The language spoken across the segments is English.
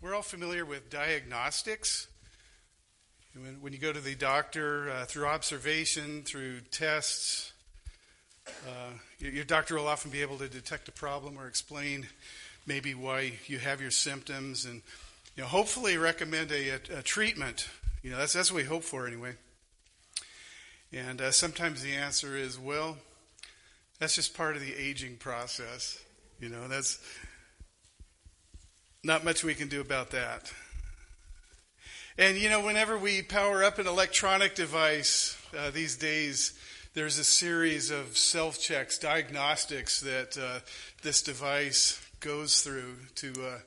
we're all familiar with diagnostics. When, when you go to the doctor uh, through observation, through tests, uh, your, your doctor will often be able to detect a problem or explain maybe why you have your symptoms and you know, hopefully recommend a, a, a treatment. You know, that's, that's what we hope for anyway. And uh, sometimes the answer is, well, that's just part of the aging process. You know, that's not much we can do about that. And, you know, whenever we power up an electronic device uh, these days, there's a series of self checks, diagnostics that uh, this device goes through to. Uh,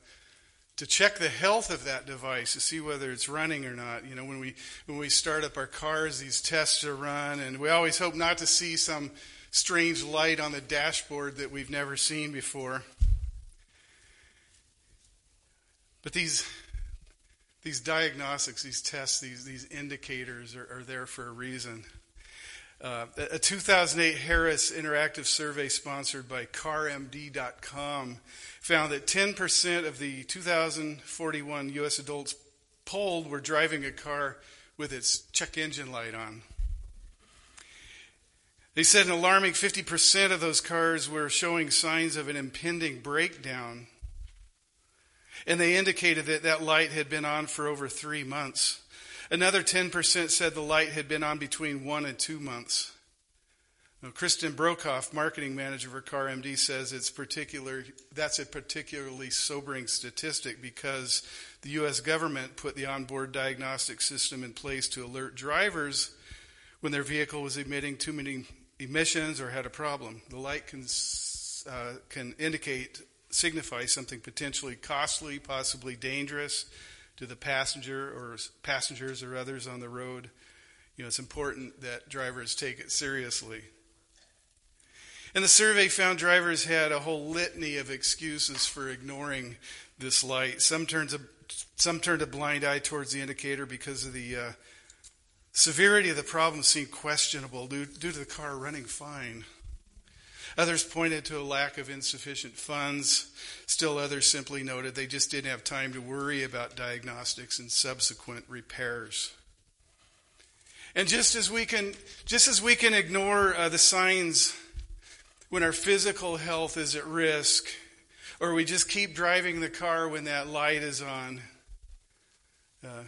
to check the health of that device to see whether it's running or not. You know, when we when we start up our cars, these tests are run, and we always hope not to see some strange light on the dashboard that we've never seen before. But these, these diagnostics, these tests, these, these indicators are, are there for a reason. Uh, a 2008 Harris Interactive Survey sponsored by CarMD.com found that 10% of the 2041 U.S. adults polled were driving a car with its check engine light on. They said an alarming 50% of those cars were showing signs of an impending breakdown. And they indicated that that light had been on for over three months. Another 10% said the light had been on between one and two months. Now, Kristin Brocoff, marketing manager for CarMD, says it's particular, that's a particularly sobering statistic because the U.S. government put the onboard diagnostic system in place to alert drivers when their vehicle was emitting too many emissions or had a problem. The light can, uh, can indicate, signify something potentially costly, possibly dangerous to the passenger or passengers or others on the road. You know, it's important that drivers take it seriously. And the survey found drivers had a whole litany of excuses for ignoring this light. Some turned a, some turned a blind eye towards the indicator because of the uh, Severity of the problem seemed questionable due, due to the car running fine. Others pointed to a lack of insufficient funds. Still others simply noted they just didn't have time to worry about diagnostics and subsequent repairs. And just as we can, just as we can ignore uh, the signs when our physical health is at risk, or we just keep driving the car when that light is on, uh,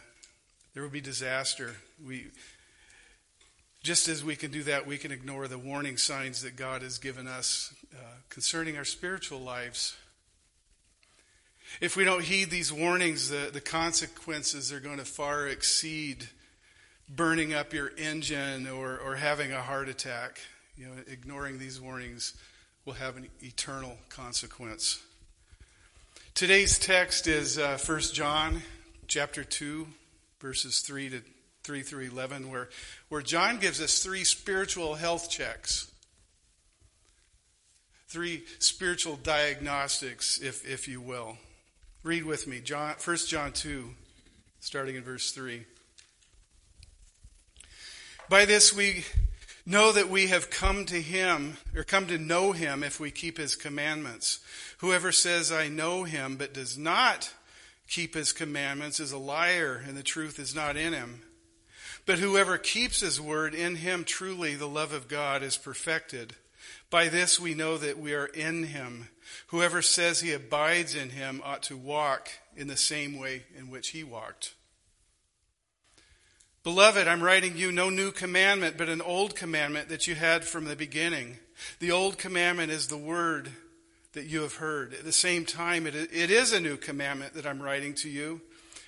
there will be disaster. We, just as we can do that, we can ignore the warning signs that God has given us uh, concerning our spiritual lives. If we don't heed these warnings, the, the consequences are going to far exceed burning up your engine or, or having a heart attack. You know, ignoring these warnings will have an eternal consequence. Today's text is uh, 1 John chapter 2, verses 3 to 3 through 11, where, where John gives us three spiritual health checks. Three spiritual diagnostics, if, if you will. Read with me, John, 1 John 2, starting in verse 3. By this we know that we have come to him, or come to know him, if we keep his commandments. Whoever says, I know him, but does not keep his commandments is a liar, and the truth is not in him. But whoever keeps his word, in him truly the love of God is perfected. By this we know that we are in him. Whoever says he abides in him ought to walk in the same way in which he walked. Beloved, I'm writing you no new commandment, but an old commandment that you had from the beginning. The old commandment is the word that you have heard. At the same time, it is a new commandment that I'm writing to you,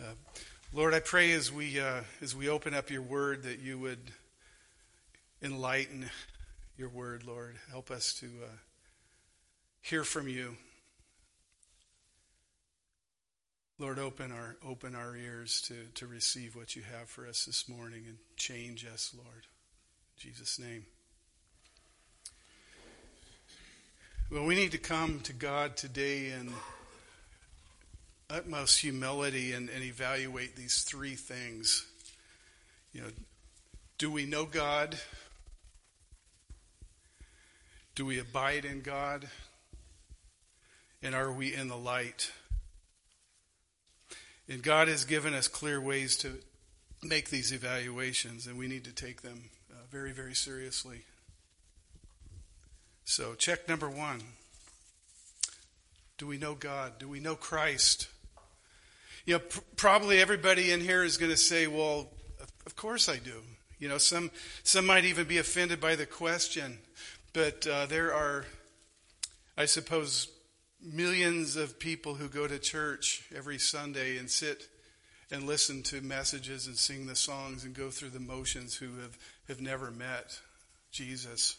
Uh, Lord, I pray as we uh, as we open up your word that you would enlighten your word, Lord. Help us to uh, hear from you. Lord, open our open our ears to, to receive what you have for us this morning and change us, Lord. In Jesus' name. Well, we need to come to God today in utmost humility and, and evaluate these three things. You know, do we know God? Do we abide in God? And are we in the light? And God has given us clear ways to make these evaluations, and we need to take them uh, very, very seriously. So, check number one Do we know God? Do we know Christ? You know, pr- probably everybody in here is going to say, Well, of course I do. You know, some, some might even be offended by the question, but uh, there are, I suppose, millions of people who go to church every Sunday and sit and listen to messages and sing the songs and go through the motions who have, have never met Jesus,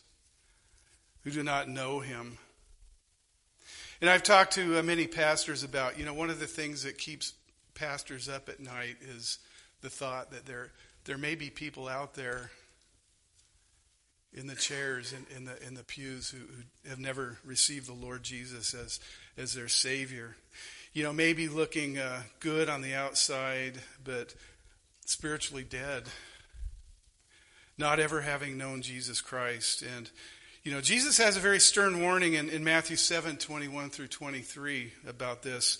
who do not know him. And I've talked to uh, many pastors about, you know, one of the things that keeps pastors up at night is the thought that there, there may be people out there in the chairs in, in the in the pews who, who have never received the Lord Jesus as as their Savior. You know, maybe looking uh, good on the outside, but spiritually dead. Not ever having known Jesus Christ. And, you know, Jesus has a very stern warning in, in Matthew 7 21 through 23 about this.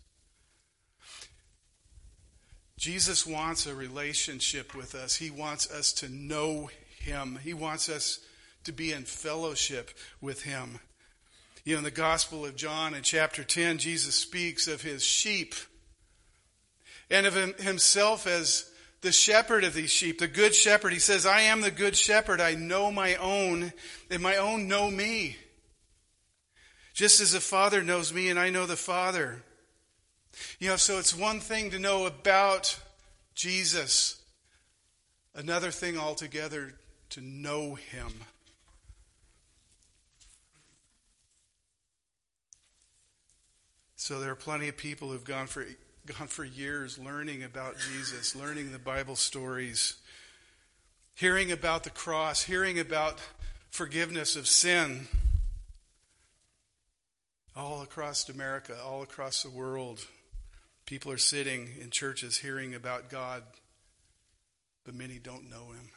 Jesus wants a relationship with us. He wants us to know him. He wants us to be in fellowship with him. You know, in the Gospel of John in chapter 10, Jesus speaks of his sheep and of himself as the shepherd of these sheep, the good shepherd. He says, I am the good shepherd. I know my own, and my own know me. Just as the Father knows me, and I know the Father. You know, so it's one thing to know about Jesus, another thing altogether to know him. So there are plenty of people who've gone for gone for years learning about Jesus, learning the Bible stories, hearing about the cross, hearing about forgiveness of sin all across America, all across the world. People are sitting in churches hearing about God, but many don't know Him.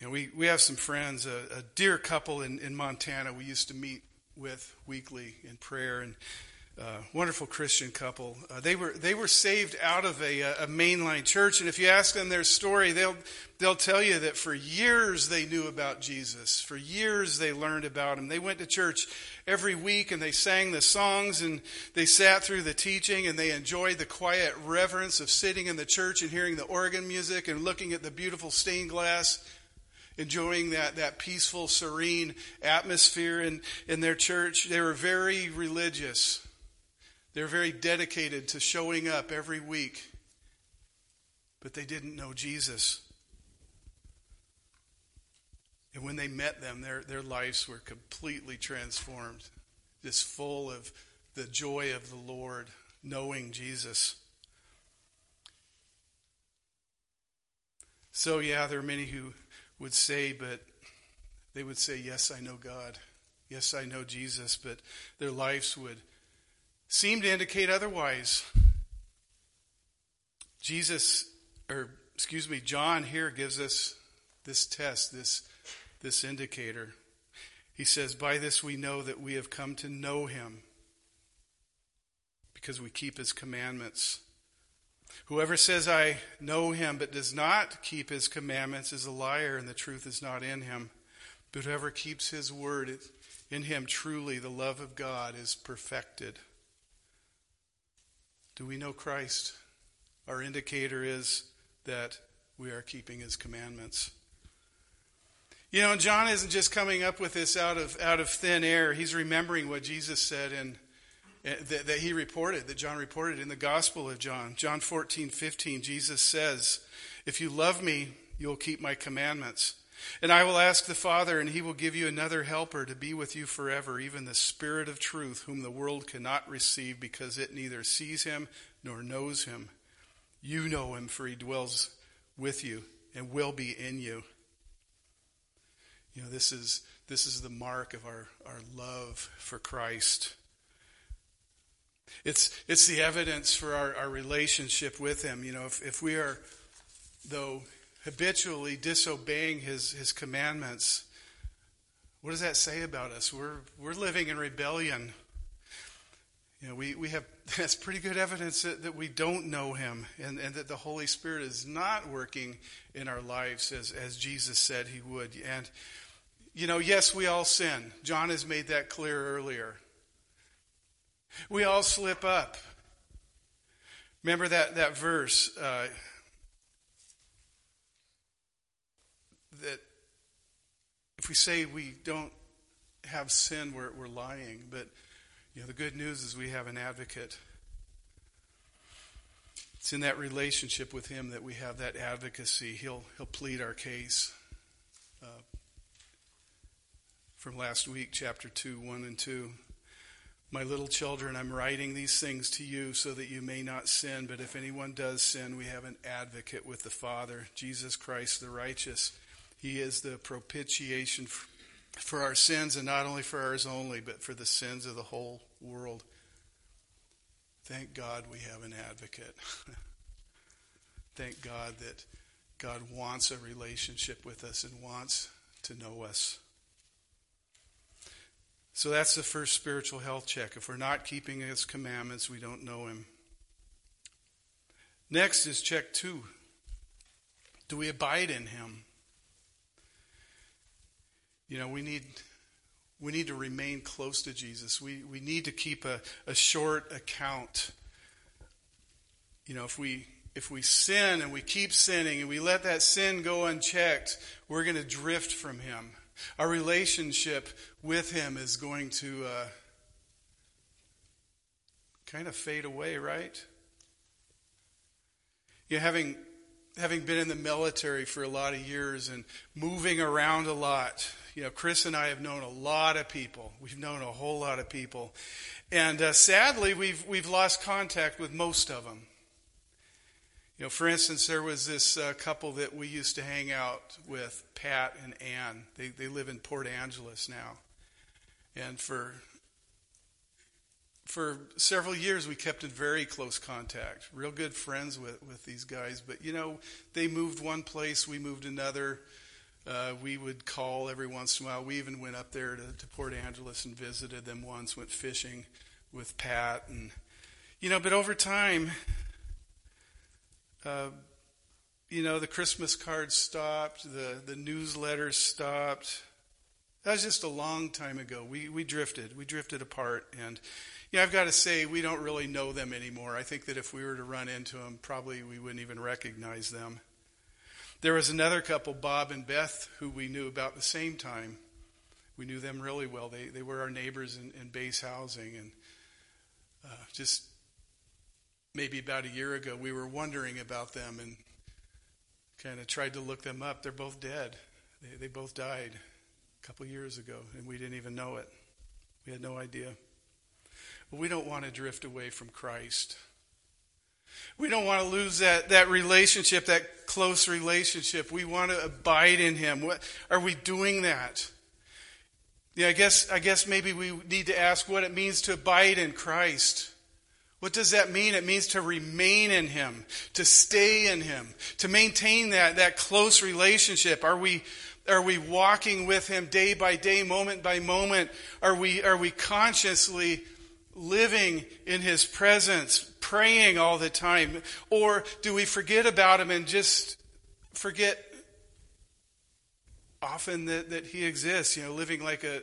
Know, we, we have some friends, a, a dear couple in, in Montana we used to meet with weekly in prayer, and wonderful Christian couple. Uh, they were they were saved out of a, a mainline church, and if you ask them their story, they'll they'll tell you that for years they knew about Jesus. For years they learned about him. They went to church every week and they sang the songs and they sat through the teaching and they enjoyed the quiet reverence of sitting in the church and hearing the organ music and looking at the beautiful stained glass enjoying that, that peaceful, serene atmosphere in, in their church. They were very religious. They're very dedicated to showing up every week, but they didn't know Jesus. And when they met them, their, their lives were completely transformed, just full of the joy of the Lord, knowing Jesus. So, yeah, there are many who would say, but they would say, Yes, I know God. Yes, I know Jesus, but their lives would seem to indicate otherwise. Jesus, or excuse me, John here gives us this test, this, this indicator. He says, By this we know that we have come to know him because we keep his commandments. Whoever says, I know him, but does not keep his commandments is a liar, and the truth is not in him. But whoever keeps his word, in him truly the love of God is perfected. Do we know Christ? Our indicator is that we are keeping his commandments. You know, John isn't just coming up with this out of out of thin air. He's remembering what Jesus said and uh, that, that, he reported, that John reported in the Gospel of John. John 14, 15, Jesus says, If you love me, you will keep my commandments. And I will ask the Father, and he will give you another helper to be with you forever, even the Spirit of truth, whom the world cannot receive because it neither sees him nor knows him. You know him, for he dwells with you and will be in you. You know, this is, this is the mark of our, our love for Christ. It's, it's the evidence for our, our relationship with Him. You know, if, if we are, though, habitually disobeying His, His commandments, what does that say about us? We're, we're living in rebellion. You know, we, we have, that's pretty good evidence that, that we don't know Him and, and that the Holy Spirit is not working in our lives as, as Jesus said He would. And, you know, yes, we all sin. John has made that clear earlier. We all slip up. Remember that, that verse uh, that if we say we don't have sin, we're, we're lying. But you know, the good news is we have an advocate. It's in that relationship with Him that we have that advocacy. He'll, he'll plead our case. Uh, from last week, chapter 2, 1 and 2. My little children, I'm writing these things to you so that you may not sin. But if anyone does sin, we have an advocate with the Father, Jesus Christ the righteous. He is the propitiation for our sins, and not only for ours only, but for the sins of the whole world. Thank God we have an advocate. Thank God that God wants a relationship with us and wants to know us. So that's the first spiritual health check. If we're not keeping his commandments, we don't know him. Next is check two. Do we abide in him? You know, we need we need to remain close to Jesus. We we need to keep a, a short account. You know, if we if we sin and we keep sinning and we let that sin go unchecked, we're going to drift from him. Our relationship with Him is going to uh, kind of fade away, right? You know, having having been in the military for a lot of years and moving around a lot, you know, Chris and I have known a lot of people. We've known a whole lot of people, and uh, sadly, we've we've lost contact with most of them. You know, for instance, there was this uh, couple that we used to hang out with, Pat and Ann. They, they live in Port Angeles now. And for, for several years, we kept in very close contact, real good friends with, with these guys. But, you know, they moved one place, we moved another. Uh, we would call every once in a while. We even went up there to, to Port Angeles and visited them once, went fishing with Pat. And, you know, but over time, uh, you know, the Christmas cards stopped, the, the newsletters stopped. That was just a long time ago. We, we drifted. We drifted apart. And, yeah, I've got to say, we don't really know them anymore. I think that if we were to run into them, probably we wouldn't even recognize them. There was another couple, Bob and Beth, who we knew about the same time. We knew them really well. They, they were our neighbors in, in base housing. And uh, just maybe about a year ago, we were wondering about them and kind of tried to look them up. They're both dead. They, they both died a couple years ago, and we didn't even know it. We had no idea. But we don't want to drift away from Christ. We don't want to lose that, that relationship, that close relationship. We want to abide in Him. What, are we doing that? Yeah, I guess, I guess maybe we need to ask what it means to abide in Christ. What does that mean? It means to remain in Him, to stay in Him, to maintain that, that close relationship. Are we, are we walking with Him day by day, moment by moment? Are we, are we consciously living in His presence, praying all the time? Or do we forget about Him and just forget often that, that He exists, you know, living like a,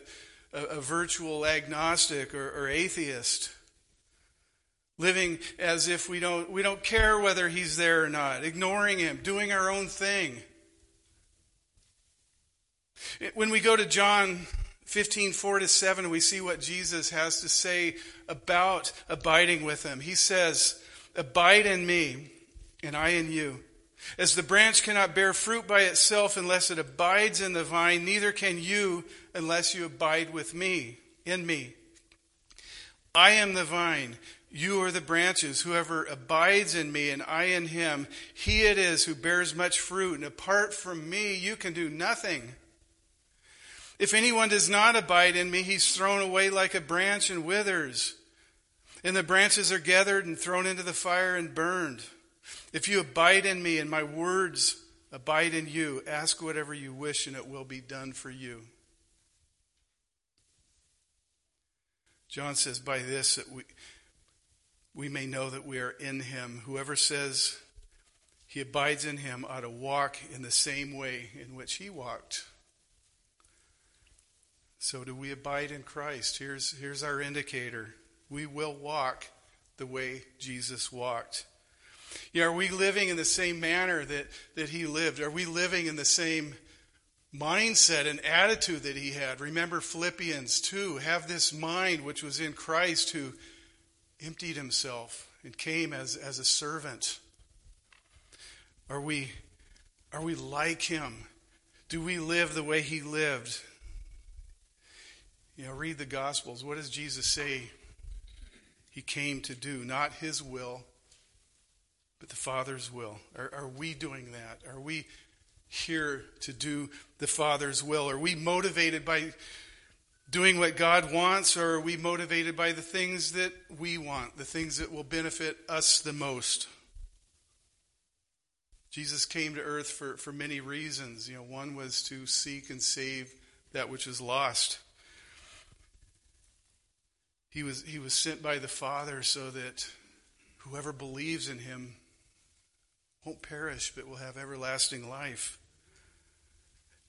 a, a virtual agnostic or, or atheist? living as if we don't, we don't care whether he's there or not, ignoring him, doing our own thing. When we go to John 15, 4 to 7, we see what Jesus has to say about abiding with him. He says, Abide in me, and I in you. As the branch cannot bear fruit by itself unless it abides in the vine, neither can you unless you abide with me, in me. I am the vine, you are the branches. Whoever abides in me and I in him, he it is who bears much fruit. And apart from me, you can do nothing. If anyone does not abide in me, he's thrown away like a branch and withers. And the branches are gathered and thrown into the fire and burned. If you abide in me and my words abide in you, ask whatever you wish and it will be done for you. John says, by this that we, we may know that we are in him. Whoever says he abides in him ought to walk in the same way in which he walked. So, do we abide in Christ? Here's, here's our indicator. We will walk the way Jesus walked. You know, are we living in the same manner that, that he lived? Are we living in the same mindset and attitude that he had? Remember Philippians 2 have this mind which was in Christ who emptied himself and came as, as a servant. Are we, are we like him? Do we live the way he lived? You know, read the Gospels. What does Jesus say he came to do? Not his will, but the Father's will. Are, are we doing that? Are we here to do the Father's will? Are we motivated by doing what God wants, or are we motivated by the things that we want, the things that will benefit us the most? Jesus came to earth for, for many reasons. You know, one was to seek and save that which is lost. He was, he was sent by the Father so that whoever believes in him won't perish but will have everlasting life.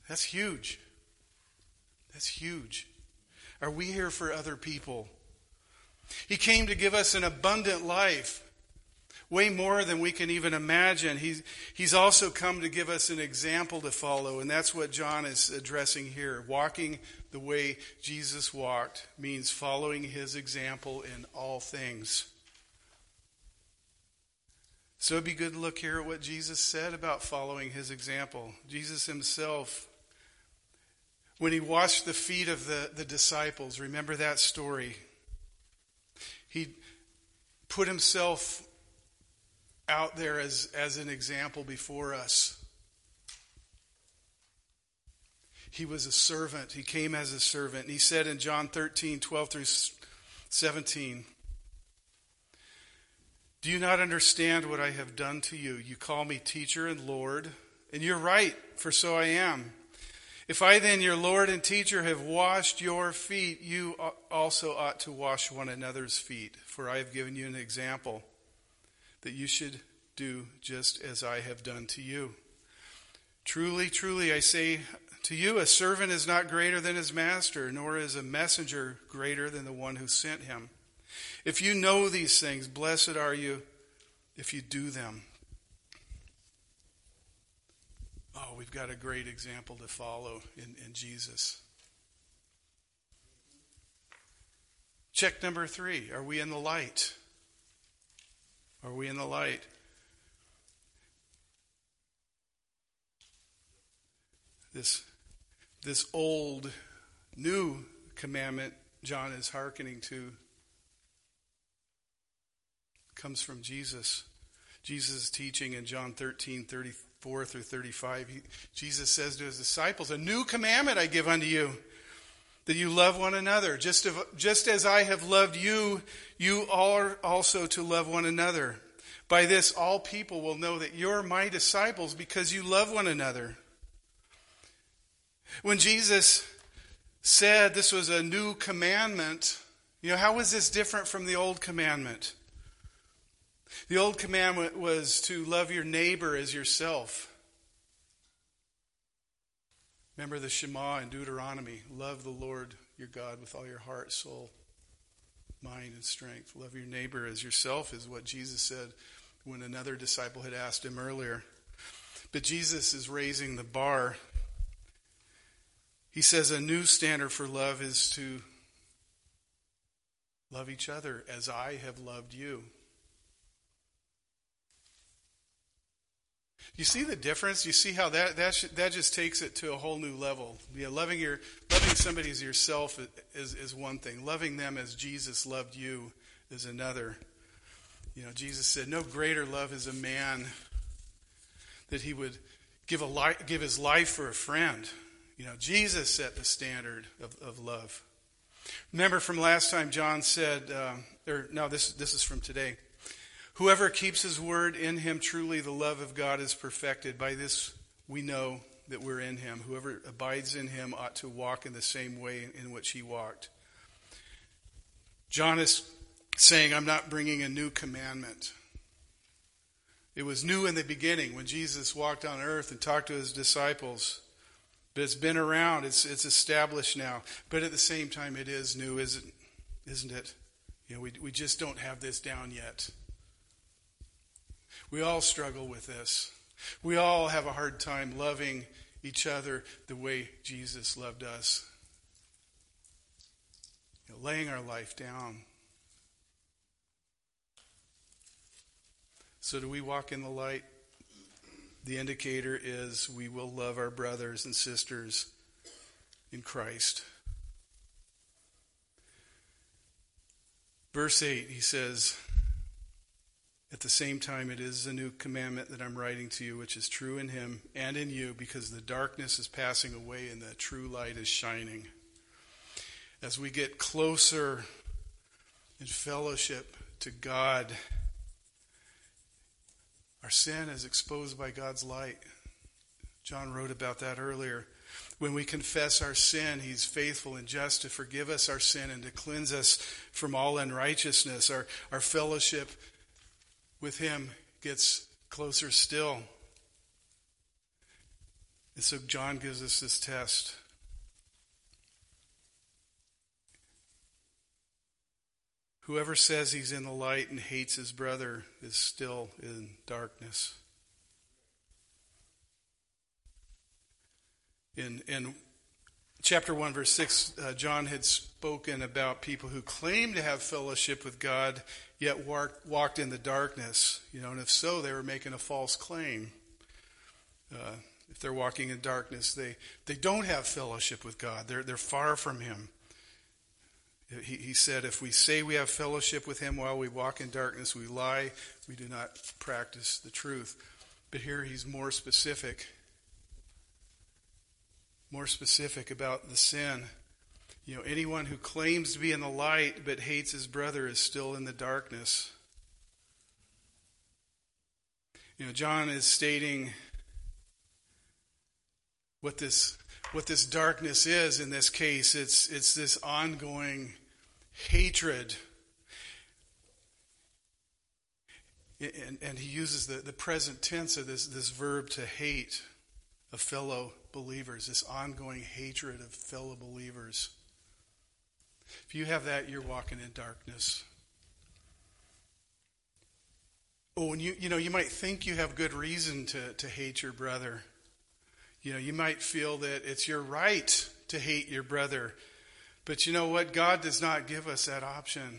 That's huge. That's huge. Are we here for other people? He came to give us an abundant life, way more than we can even imagine. He's, he's also come to give us an example to follow, and that's what John is addressing here. Walking the way Jesus walked means following his example in all things. So it'd be good to look here at what Jesus said about following his example. Jesus himself, when he washed the feet of the, the disciples, remember that story? He put himself out there as, as an example before us. He was a servant. He came as a servant. And he said in John 13, 12 through 17, Do you not understand what I have done to you? You call me teacher and Lord, and you're right, for so I am. If I then, your Lord and teacher, have washed your feet, you also ought to wash one another's feet, for I have given you an example that you should do just as I have done to you. Truly, truly, I say to you, a servant is not greater than his master, nor is a messenger greater than the one who sent him. If you know these things, blessed are you if you do them. Oh, we've got a great example to follow in, in Jesus. Check number three Are we in the light? Are we in the light? This this old, new commandment John is hearkening to comes from Jesus. Jesus' teaching in John 13, 34 through 35. He, Jesus says to his disciples, A new commandment I give unto you, that you love one another. Just, just as I have loved you, you are also to love one another. By this, all people will know that you're my disciples because you love one another. When Jesus said this was a new commandment, you know, how was this different from the old commandment? The old commandment was to love your neighbor as yourself. Remember the Shema in Deuteronomy love the Lord your God with all your heart, soul, mind and strength. Love your neighbor as yourself is what Jesus said when another disciple had asked him earlier. But Jesus is raising the bar. He says a new standard for love is to love each other as I have loved you. You see the difference? You see how that that that just takes it to a whole new level. Yeah, loving your loving somebody as yourself is is one thing. Loving them as Jesus loved you is another. You know, Jesus said, "No greater love is a man that he would give a li- give his life for a friend." You know, Jesus set the standard of, of love. Remember from last time, John said, uh, or no, this this is from today. Whoever keeps his word in him, truly the love of God is perfected. By this we know that we're in him. Whoever abides in him ought to walk in the same way in which he walked. John is saying, I'm not bringing a new commandment. It was new in the beginning when Jesus walked on earth and talked to his disciples. But it's been around, it's, it's established now. But at the same time, it is new, isn't, isn't it? You know, we, we just don't have this down yet. We all struggle with this. We all have a hard time loving each other the way Jesus loved us. You know, laying our life down. So, do we walk in the light? The indicator is we will love our brothers and sisters in Christ. Verse 8, he says, at the same time, it is a new commandment that I'm writing to you, which is true in him and in you, because the darkness is passing away and the true light is shining. As we get closer in fellowship to God, our sin is exposed by God's light. John wrote about that earlier. When we confess our sin, He's faithful and just to forgive us our sin and to cleanse us from all unrighteousness. Our, our fellowship with Him gets closer still. And so John gives us this test. Whoever says he's in the light and hates his brother is still in darkness. In, in chapter 1, verse 6, uh, John had spoken about people who claim to have fellowship with God yet walked in the darkness. You know, and if so, they were making a false claim. Uh, if they're walking in darkness, they, they don't have fellowship with God. They're, they're far from Him. He, he said, if we say we have fellowship with Him while we walk in darkness, we lie, we do not practice the truth. But here he's more specific, more specific about the sin. You know, anyone who claims to be in the light but hates his brother is still in the darkness. You know, John is stating what this what this darkness is in this case. It's it's this ongoing hatred. And, and he uses the, the present tense of this, this verb to hate of fellow believers, this ongoing hatred of fellow believers. If you have that, you're walking in darkness. Oh, and you you know you might think you have good reason to, to hate your brother. You know, you might feel that it's your right to hate your brother. But you know what? God does not give us that option.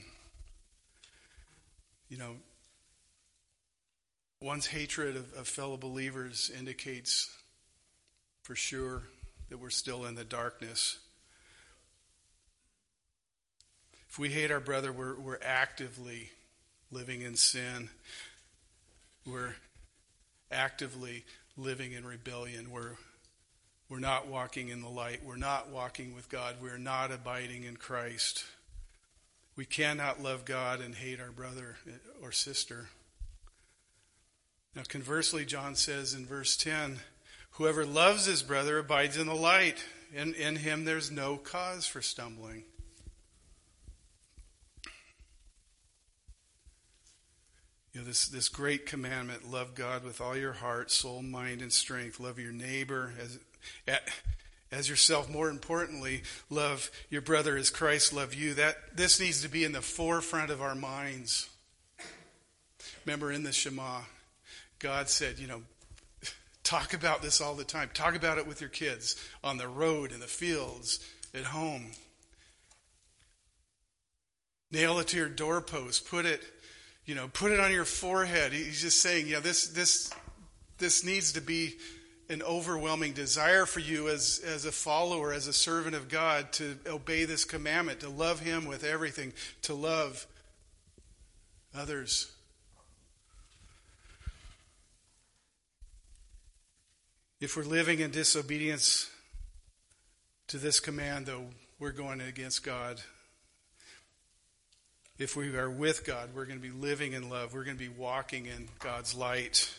You know, one's hatred of, of fellow believers indicates for sure that we're still in the darkness. If we hate our brother, we're, we're actively living in sin. We're actively living in rebellion. We're, we're not walking in the light. We're not walking with God. We're not abiding in Christ. We cannot love God and hate our brother or sister. Now, conversely, John says in verse 10 Whoever loves his brother abides in the light, and in him there's no cause for stumbling. You know, this, this great commandment love God with all your heart, soul, mind, and strength. Love your neighbor as, as yourself. More importantly, love your brother as Christ loved you. That this needs to be in the forefront of our minds. Remember in the Shema, God said, you know, talk about this all the time. Talk about it with your kids on the road, in the fields, at home. Nail it to your doorpost. Put it, you know, put it on your forehead. He's just saying, yeah, this this this needs to be an overwhelming desire for you as, as a follower, as a servant of God, to obey this commandment, to love Him with everything, to love others. If we're living in disobedience to this command, though, we're going against God. If we are with God, we're going to be living in love. We're going to be walking in God's light.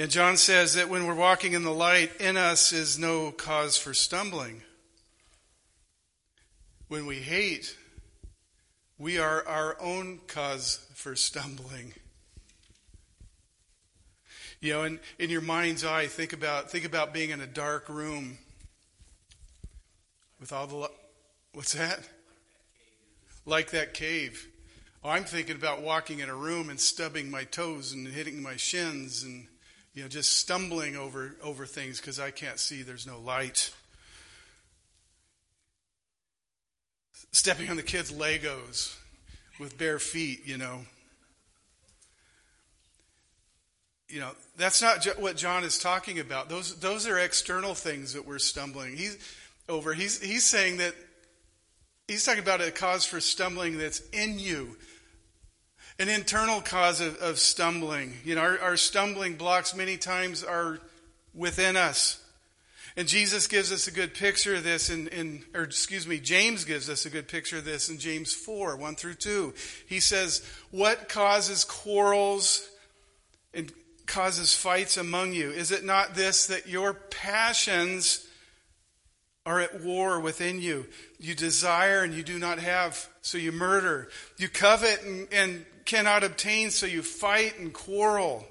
And John says that when we're walking in the light, in us is no cause for stumbling. When we hate, we are our own cause for stumbling. You know, in, in your mind's eye, think about think about being in a dark room with all the what's that? Like that cave. Oh, I'm thinking about walking in a room and stubbing my toes and hitting my shins and you know, just stumbling over, over things because I can't see, there's no light. Stepping on the kids' Legos with bare feet, you know. You know, that's not what John is talking about. Those, those are external things that we're stumbling he's, over. He's, he's saying that he's talking about a cause for stumbling that's in you, an internal cause of, of stumbling. You know, our, our stumbling blocks many times are within us. And Jesus gives us a good picture of this in, in, or excuse me, James gives us a good picture of this in James 4, 1 through 2. He says, What causes quarrels and causes fights among you? Is it not this that your passions are at war within you? You desire and you do not have, so you murder. You covet and, and cannot obtain, so you fight and quarrel.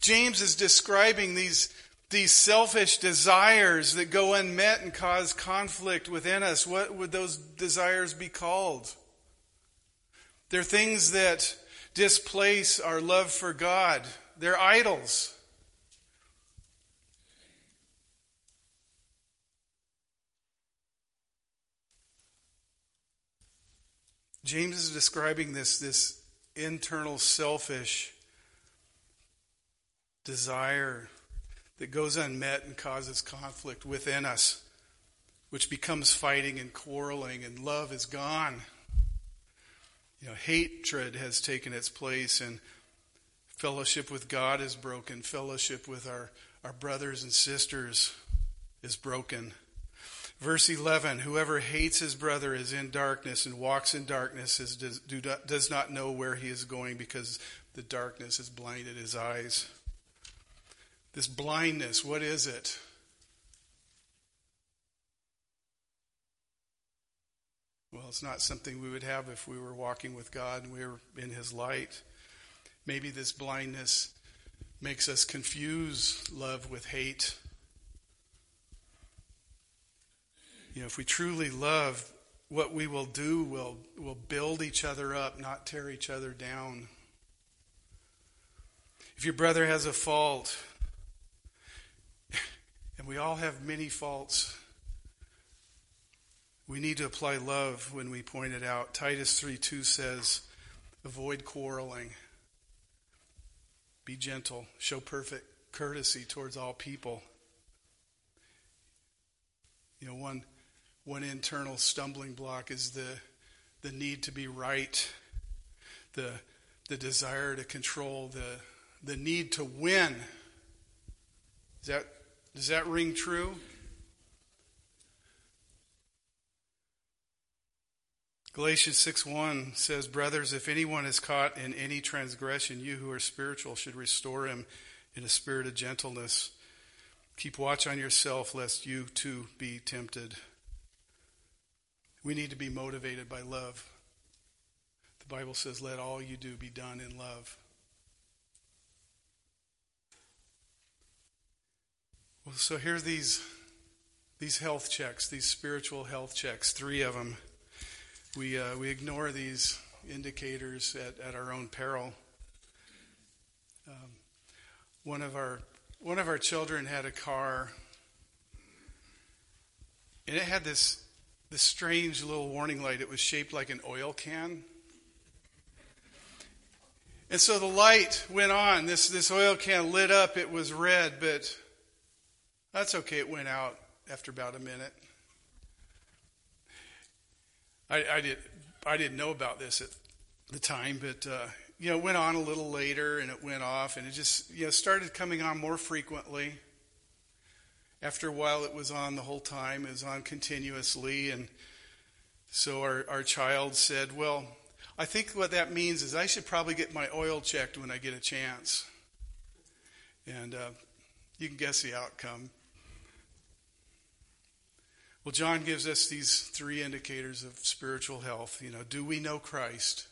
James is describing these, these selfish desires that go unmet and cause conflict within us. What would those desires be called? They're things that displace our love for God. They're idols. James is describing this, this internal selfish desire that goes unmet and causes conflict within us, which becomes fighting and quarreling, and love is gone. You know, hatred has taken its place, and fellowship with God is broken. Fellowship with our, our brothers and sisters is broken. Verse 11 Whoever hates his brother is in darkness and walks in darkness is, does, do, does not know where he is going because the darkness has blinded his eyes. This blindness, what is it? Well, it's not something we would have if we were walking with God and we were in his light. Maybe this blindness makes us confuse love with hate. Know, if we truly love, what we will do will, will build each other up, not tear each other down. If your brother has a fault, and we all have many faults, we need to apply love when we point it out. Titus 3 2 says, Avoid quarreling, be gentle, show perfect courtesy towards all people. You know, one one internal stumbling block is the, the need to be right, the, the desire to control, the, the need to win. Is that, does that ring true? Galatians 6:1 says, "Brothers, if anyone is caught in any transgression, you who are spiritual should restore him in a spirit of gentleness. Keep watch on yourself lest you too be tempted." We need to be motivated by love. The Bible says, let all you do be done in love. Well, so here's these these health checks, these spiritual health checks, three of them. We uh, we ignore these indicators at, at our own peril. Um, one of our one of our children had a car, and it had this this strange little warning light. It was shaped like an oil can. And so the light went on. This, this oil can lit up. It was red, but that's okay. It went out after about a minute. I, I, did, I didn't know about this at the time, but uh, you know, it went on a little later and it went off, and it just you know started coming on more frequently. After a while, it was on the whole time. It was on continuously, and so our, our child said, "Well, I think what that means is I should probably get my oil checked when I get a chance. And uh, you can guess the outcome. Well, John gives us these three indicators of spiritual health. You know, do we know Christ?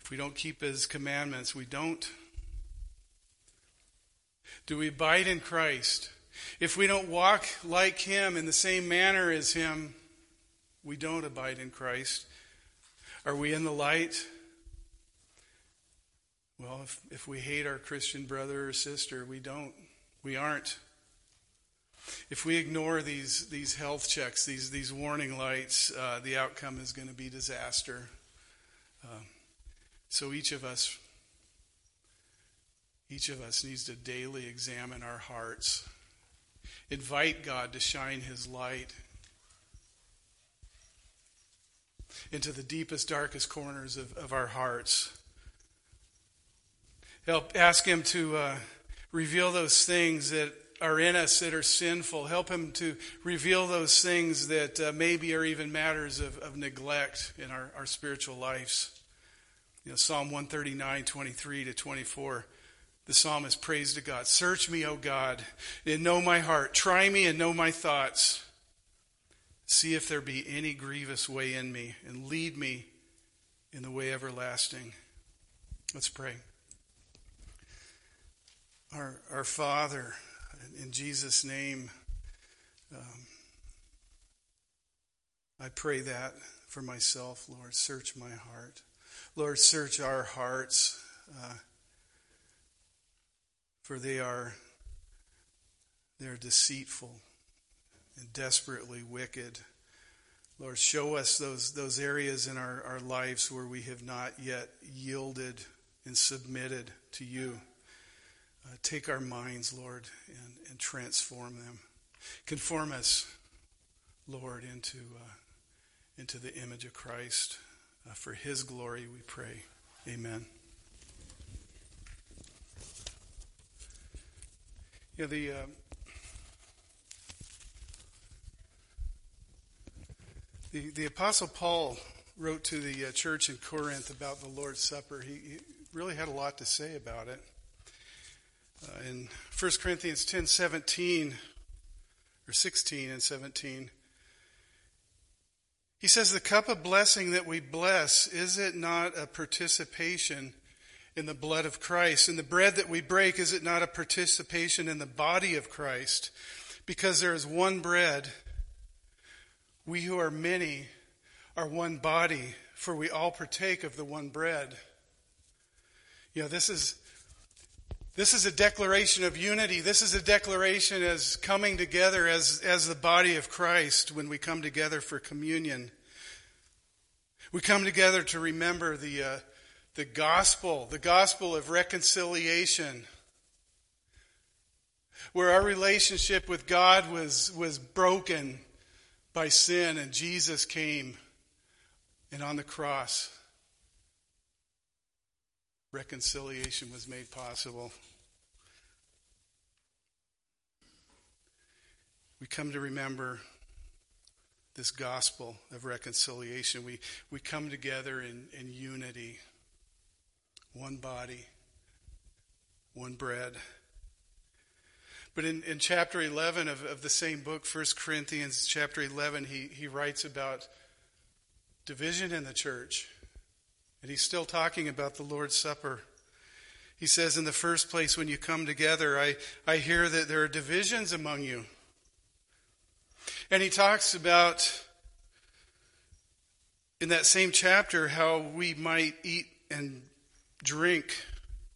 If we don't keep his commandments, we don't. Do we abide in Christ? If we don't walk like him in the same manner as him, we don't abide in Christ. Are we in the light? Well, if, if we hate our Christian brother or sister, we don't. We aren't. If we ignore these, these health checks, these, these warning lights, uh, the outcome is going to be disaster. Um, so each of us, each of us needs to daily examine our hearts. Invite God to shine His light into the deepest, darkest corners of, of our hearts. Help ask Him to uh, reveal those things that are in us that are sinful. Help Him to reveal those things that uh, maybe are even matters of, of neglect in our, our spiritual lives. You know, Psalm 139, 23 to 24. The psalmist prays to God Search me, O God, and know my heart. Try me and know my thoughts. See if there be any grievous way in me, and lead me in the way everlasting. Let's pray. Our, our Father, in Jesus' name, um, I pray that for myself, Lord. Search my heart. Lord, search our hearts, uh, for they are they're deceitful and desperately wicked. Lord, show us those, those areas in our, our lives where we have not yet yielded and submitted to you. Uh, take our minds, Lord, and, and transform them. Conform us, Lord, into, uh, into the image of Christ. Uh, for his glory, we pray. Amen. Yeah, the. Uh, The, the Apostle Paul wrote to the uh, church in Corinth about the Lord's Supper. He, he really had a lot to say about it. Uh, in 1 Corinthians 10 17, or 16 and 17, he says, The cup of blessing that we bless, is it not a participation in the blood of Christ? And the bread that we break, is it not a participation in the body of Christ? Because there is one bread we who are many are one body, for we all partake of the one bread. You know, this is this is a declaration of unity. This is a declaration as coming together as, as the body of Christ when we come together for communion. We come together to remember the, uh, the gospel, the gospel of reconciliation, where our relationship with God was, was broken by sin, and Jesus came, and on the cross, reconciliation was made possible. We come to remember this gospel of reconciliation. We, we come together in, in unity, one body, one bread. But in, in chapter 11 of, of the same book, 1 Corinthians chapter 11, he, he writes about division in the church. And he's still talking about the Lord's Supper. He says, in the first place, when you come together, I, I hear that there are divisions among you. And he talks about, in that same chapter, how we might eat and drink,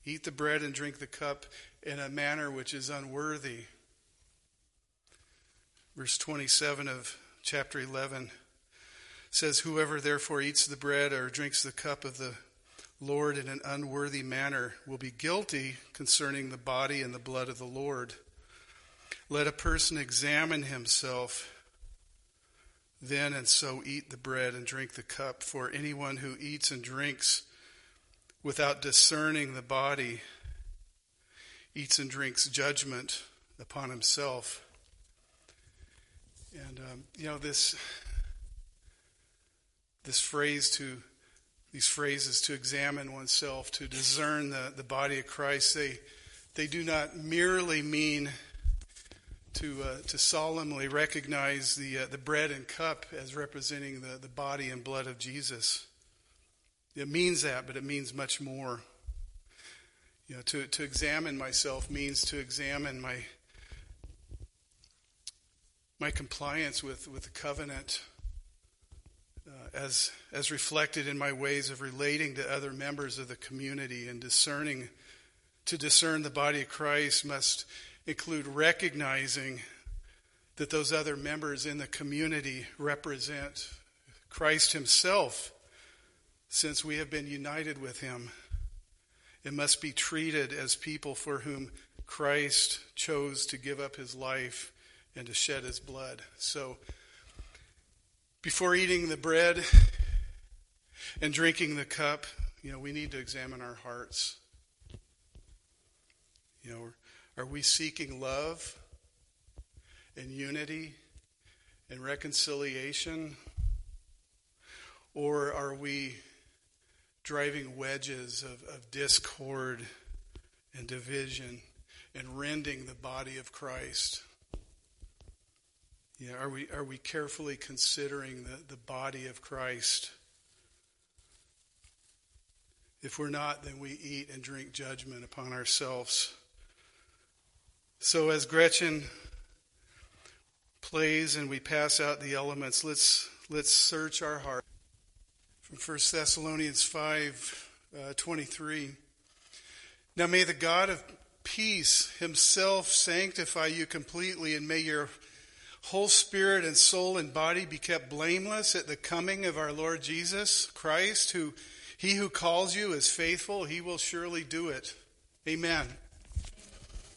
eat the bread and drink the cup in a manner which is unworthy. Verse 27 of chapter 11 says, Whoever therefore eats the bread or drinks the cup of the Lord in an unworthy manner will be guilty concerning the body and the blood of the Lord. Let a person examine himself then and so eat the bread and drink the cup. For anyone who eats and drinks without discerning the body eats and drinks judgment upon himself. And um, you know this this phrase to these phrases to examine oneself, to discern the, the body of Christ, they, they do not merely mean to, uh, to solemnly recognize the, uh, the bread and cup as representing the, the body and blood of Jesus. It means that, but it means much more. You know, to, to examine myself means to examine my, my compliance with, with the covenant uh, as, as reflected in my ways of relating to other members of the community and discerning. To discern the body of Christ must include recognizing that those other members in the community represent Christ Himself, since we have been united with Him. It must be treated as people for whom Christ chose to give up His life and to shed His blood. So, before eating the bread and drinking the cup, you know, we need to examine our hearts. You know, are we seeking love and unity and reconciliation? Or are we driving wedges of, of discord and division and rending the body of Christ? Know, are we are we carefully considering the, the body of Christ? If we're not, then we eat and drink judgment upon ourselves. So as Gretchen plays and we pass out the elements, let's let's search our heart. From 1 Thessalonians 5 uh, 23. Now may the God of peace himself sanctify you completely, and may your whole spirit and soul and body be kept blameless at the coming of our Lord Jesus Christ, who he who calls you is faithful, he will surely do it. Amen.